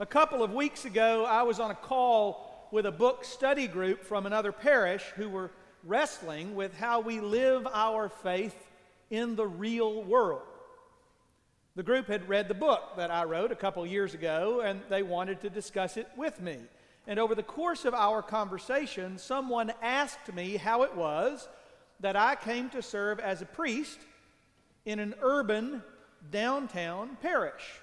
A couple of weeks ago, I was on a call with a book study group from another parish who were wrestling with how we live our faith in the real world. The group had read the book that I wrote a couple years ago, and they wanted to discuss it with me. And over the course of our conversation, someone asked me how it was that I came to serve as a priest in an urban downtown parish.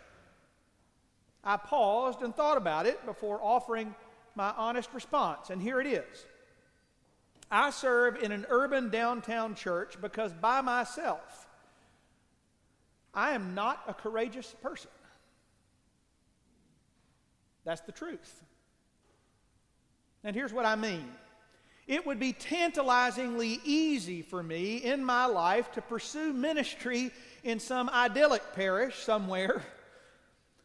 I paused and thought about it before offering my honest response, and here it is. I serve in an urban downtown church because by myself, I am not a courageous person. That's the truth. And here's what I mean it would be tantalizingly easy for me in my life to pursue ministry in some idyllic parish somewhere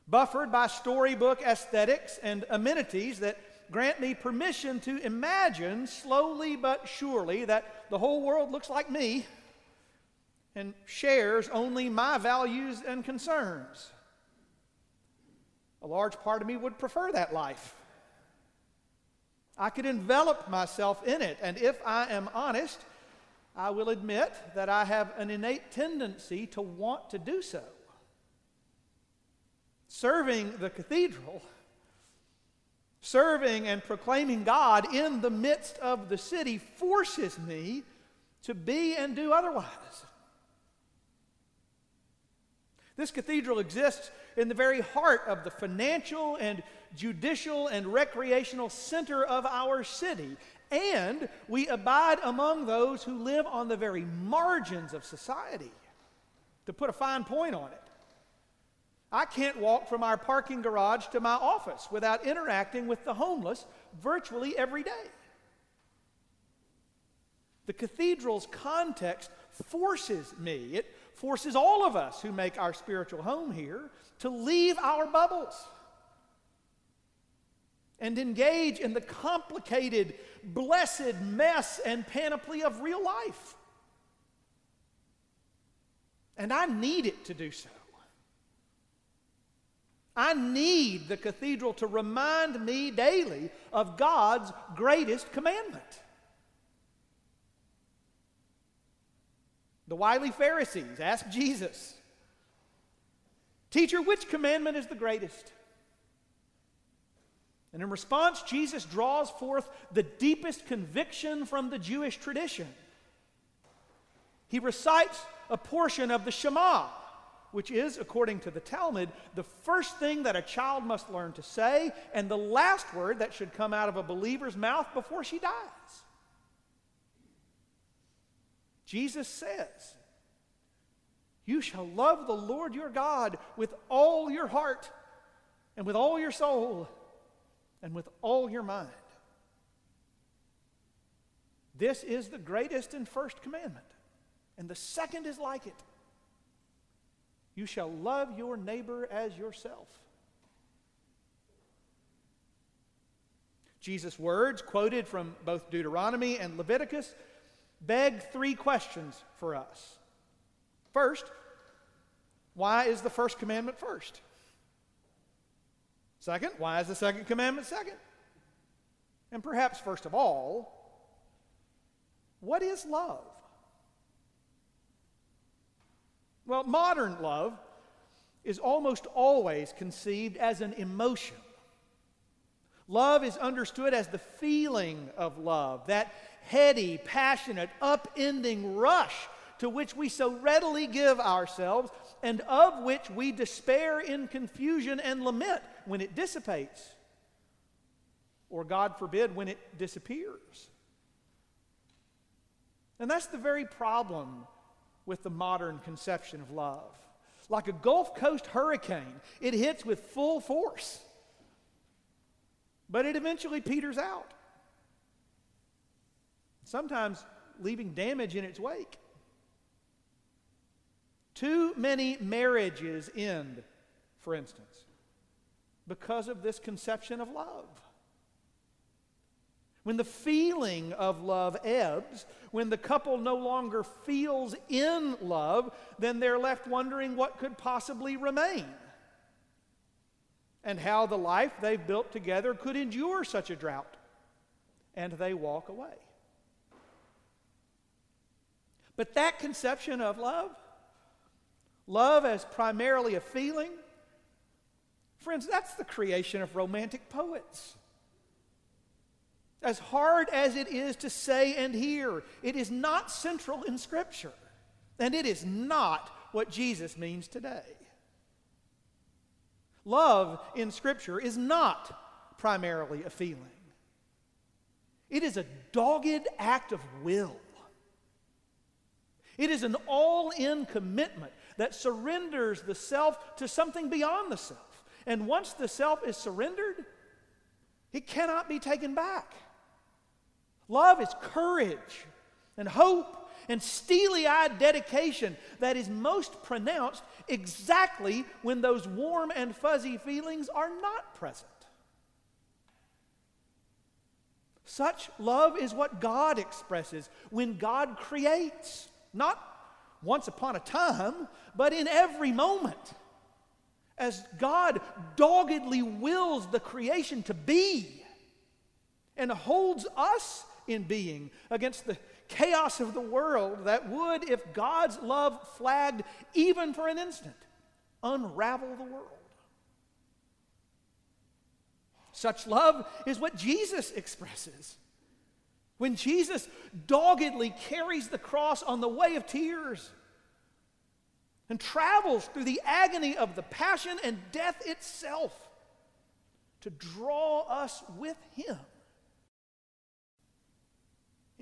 buffered by storybook aesthetics and amenities that grant me permission to imagine slowly but surely that the whole world looks like me and shares only my values and concerns. A large part of me would prefer that life. I could envelop myself in it, and if I am honest, I will admit that I have an innate tendency to want to do so serving the cathedral, serving and proclaiming God in the midst of the city forces me to be and do otherwise. This cathedral exists in the very heart of the financial and judicial and recreational center of our city. And we abide among those who live on the very margins of society, to put a fine point on it. I can't walk from our parking garage to my office without interacting with the homeless virtually every day. The cathedral's context forces me, it forces all of us who make our spiritual home here to leave our bubbles and engage in the complicated, blessed mess and panoply of real life. And I need it to do so. I need the cathedral to remind me daily of God's greatest commandment. The wily Pharisees asked Jesus, Teacher, which commandment is the greatest? And in response, Jesus draws forth the deepest conviction from the Jewish tradition. He recites a portion of the Shema, which is, according to the Talmud, the first thing that a child must learn to say and the last word that should come out of a believer's mouth before she dies. Jesus says, You shall love the Lord your God with all your heart and with all your soul and with all your mind. This is the greatest and first commandment, and the second is like it you shall love your neighbor as yourself. Jesus' words, quoted from both Deuteronomy and Leviticus, beg three questions for us. First, why is the first commandment first? Second, why is the second commandment second? And perhaps first of all, what is love? Well, modern love is almost always conceived as an emotion. Love is understood as the feeling of love, that heady, passionate, upending rush to which we so readily give ourselves and of which we despair in confusion and lament when it dissipates, or God forbid, when it disappears. And that's the very problem with the modern conception of love. Like a Gulf Coast hurricane, it hits with full force, but it eventually peters out, sometimes leaving damage in its wake. Too many marriages end, for instance, because of this conception of love. When the feeling of love ebbs, when the couple no longer feels in love, then they're left wondering what could possibly remain. and how the life they've built together could endure such a drought. And they walk away. But that conception of love, love as primarily a feeling, friends, that's the creation of romantic poets. As hard as it is to say and hear, it is not central in Scripture. And it is not what Jesus means today. Love in Scripture is not primarily a feeling, it is a dogged act of will. It is an all in commitment that surrenders the self to something beyond the self. And once the self is surrendered, it cannot be taken back. Love is courage and hope and steely eyed dedication that is most pronounced exactly when those warm and fuzzy feelings are not present. Such love is what God expresses when God creates, not once upon a time, but in every moment. As God doggedly wills the creation to be and holds us in being against the chaos of the world that would, if God's love flagged even for an instant, unravel the world. Such love is what Jesus expresses. When Jesus doggedly carries the cross on the way of tears and travels through the agony of the passion and death itself to draw us with him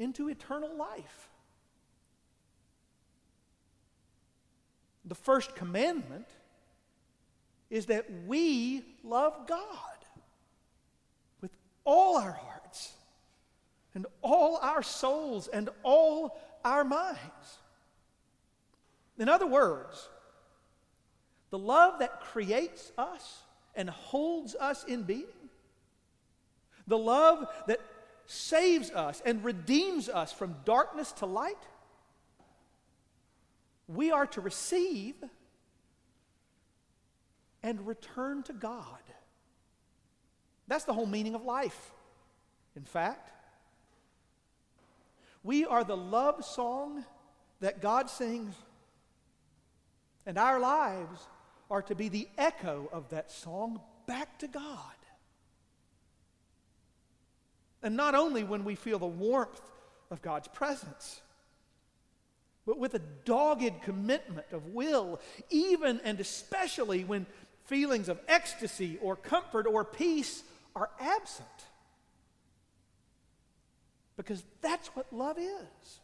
into eternal life. The first commandment is that we love God with all our hearts and all our souls and all our minds. In other words, the love that creates us and holds us in being, the love that saves us and redeems us from darkness to light, we are to receive and return to God. That's the whole meaning of life. In fact, we are the love song that God sings, and our lives are to be the echo of that song back to God. And not only when we feel the warmth of God's presence, but with a dogged commitment of will, even and especially when feelings of ecstasy or comfort or peace are absent. Because that's what love is.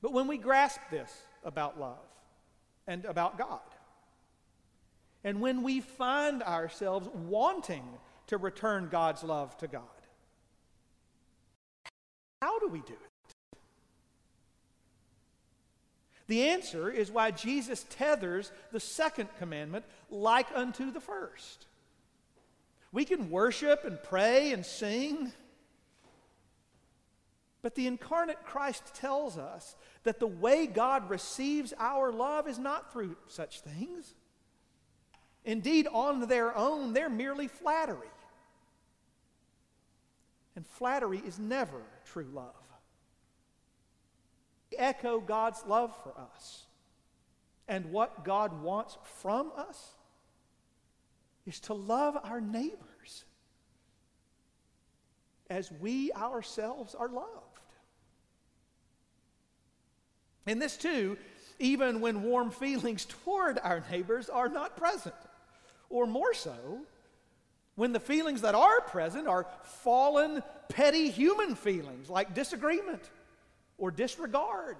But when we grasp this about love and about God, and when we find ourselves wanting to return God's love to God. How do we do it? The answer is why Jesus tethers the second commandment like unto the first. We can worship and pray and sing, but the incarnate Christ tells us that the way God receives our love is not through such things. Indeed, on their own, they're merely flattery. And flattery is never true love. We echo God's love for us. And what God wants from us is to love our neighbors as we ourselves are loved. And this, too, even when warm feelings toward our neighbors are not present or more so, when the feelings that are present are fallen, petty human feelings like disagreement or disregard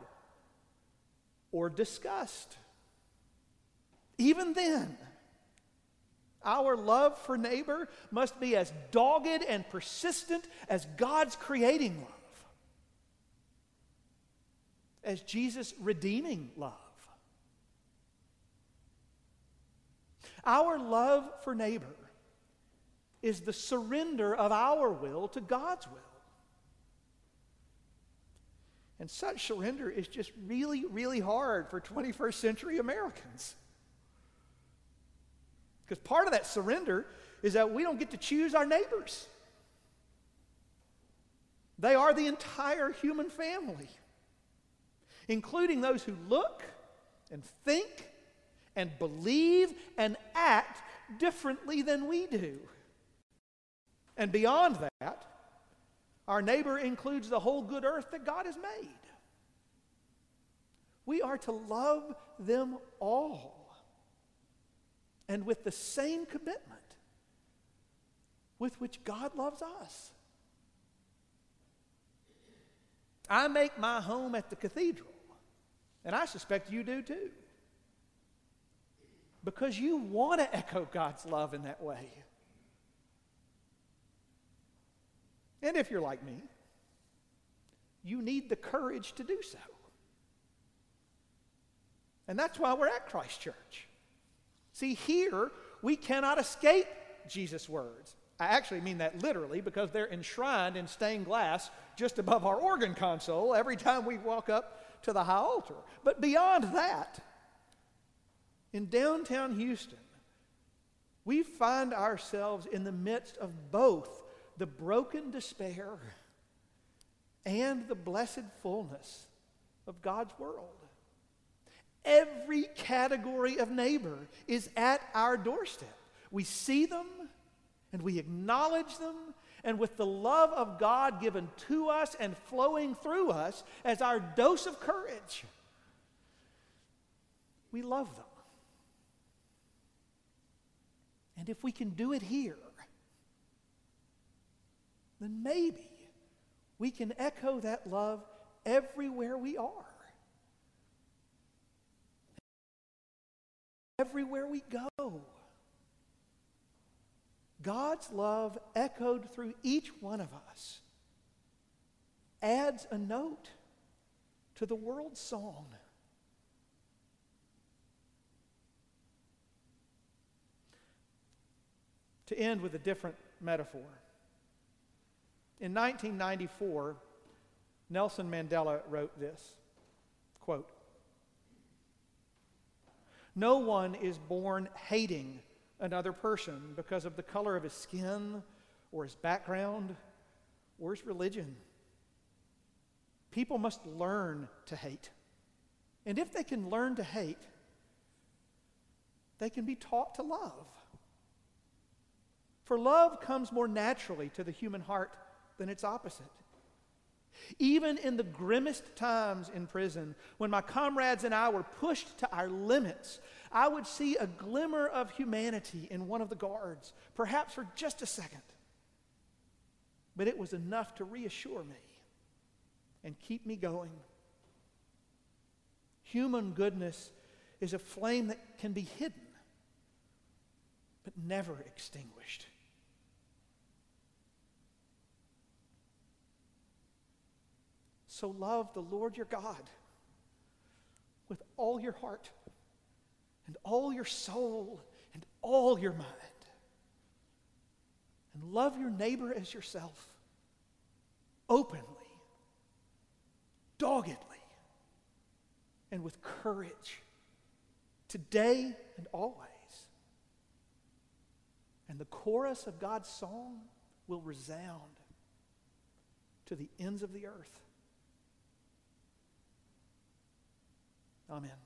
or disgust. Even then, our love for neighbor must be as dogged and persistent as God's creating love, as Jesus' redeeming love. Our love for neighbor is the surrender of our will to God's will. And such surrender is just really, really hard for 21st century Americans. Because part of that surrender is that we don't get to choose our neighbors. They are the entire human family, including those who look and think and believe and act differently than we do. And beyond that, our neighbor includes the whole good earth that God has made. We are to love them all and with the same commitment with which God loves us. I make my home at the cathedral, and I suspect you do too. Because you want to echo God's love in that way. And if you're like me, you need the courage to do so. And that's why we're at Christ Church. See, here we cannot escape Jesus' words. I actually mean that literally because they're enshrined in stained glass just above our organ console every time we walk up to the high altar. But beyond that, in downtown Houston, we find ourselves in the midst of both the broken despair and the blessed fullness of God's world. Every category of neighbor is at our doorstep. We see them and we acknowledge them, and with the love of God given to us and flowing through us as our dose of courage, we love them. And if we can do it here, then maybe we can echo that love everywhere we are. Everywhere we go. God's love echoed through each one of us adds a note to the world's song. To end with a different metaphor. In 1994, Nelson Mandela wrote this quote, No one is born hating another person because of the color of his skin or his background or his religion. People must learn to hate. And if they can learn to hate, they can be taught to love. For love comes more naturally to the human heart than its opposite. Even in the grimmest times in prison, when my comrades and I were pushed to our limits, I would see a glimmer of humanity in one of the guards, perhaps for just a second. But it was enough to reassure me and keep me going. Human goodness is a flame that can be hidden, but never extinguished. So love the Lord your God with all your heart and all your soul and all your mind. And love your neighbor as yourself openly, doggedly, and with courage today and always. And the chorus of God's song will resound to the ends of the earth. Amen.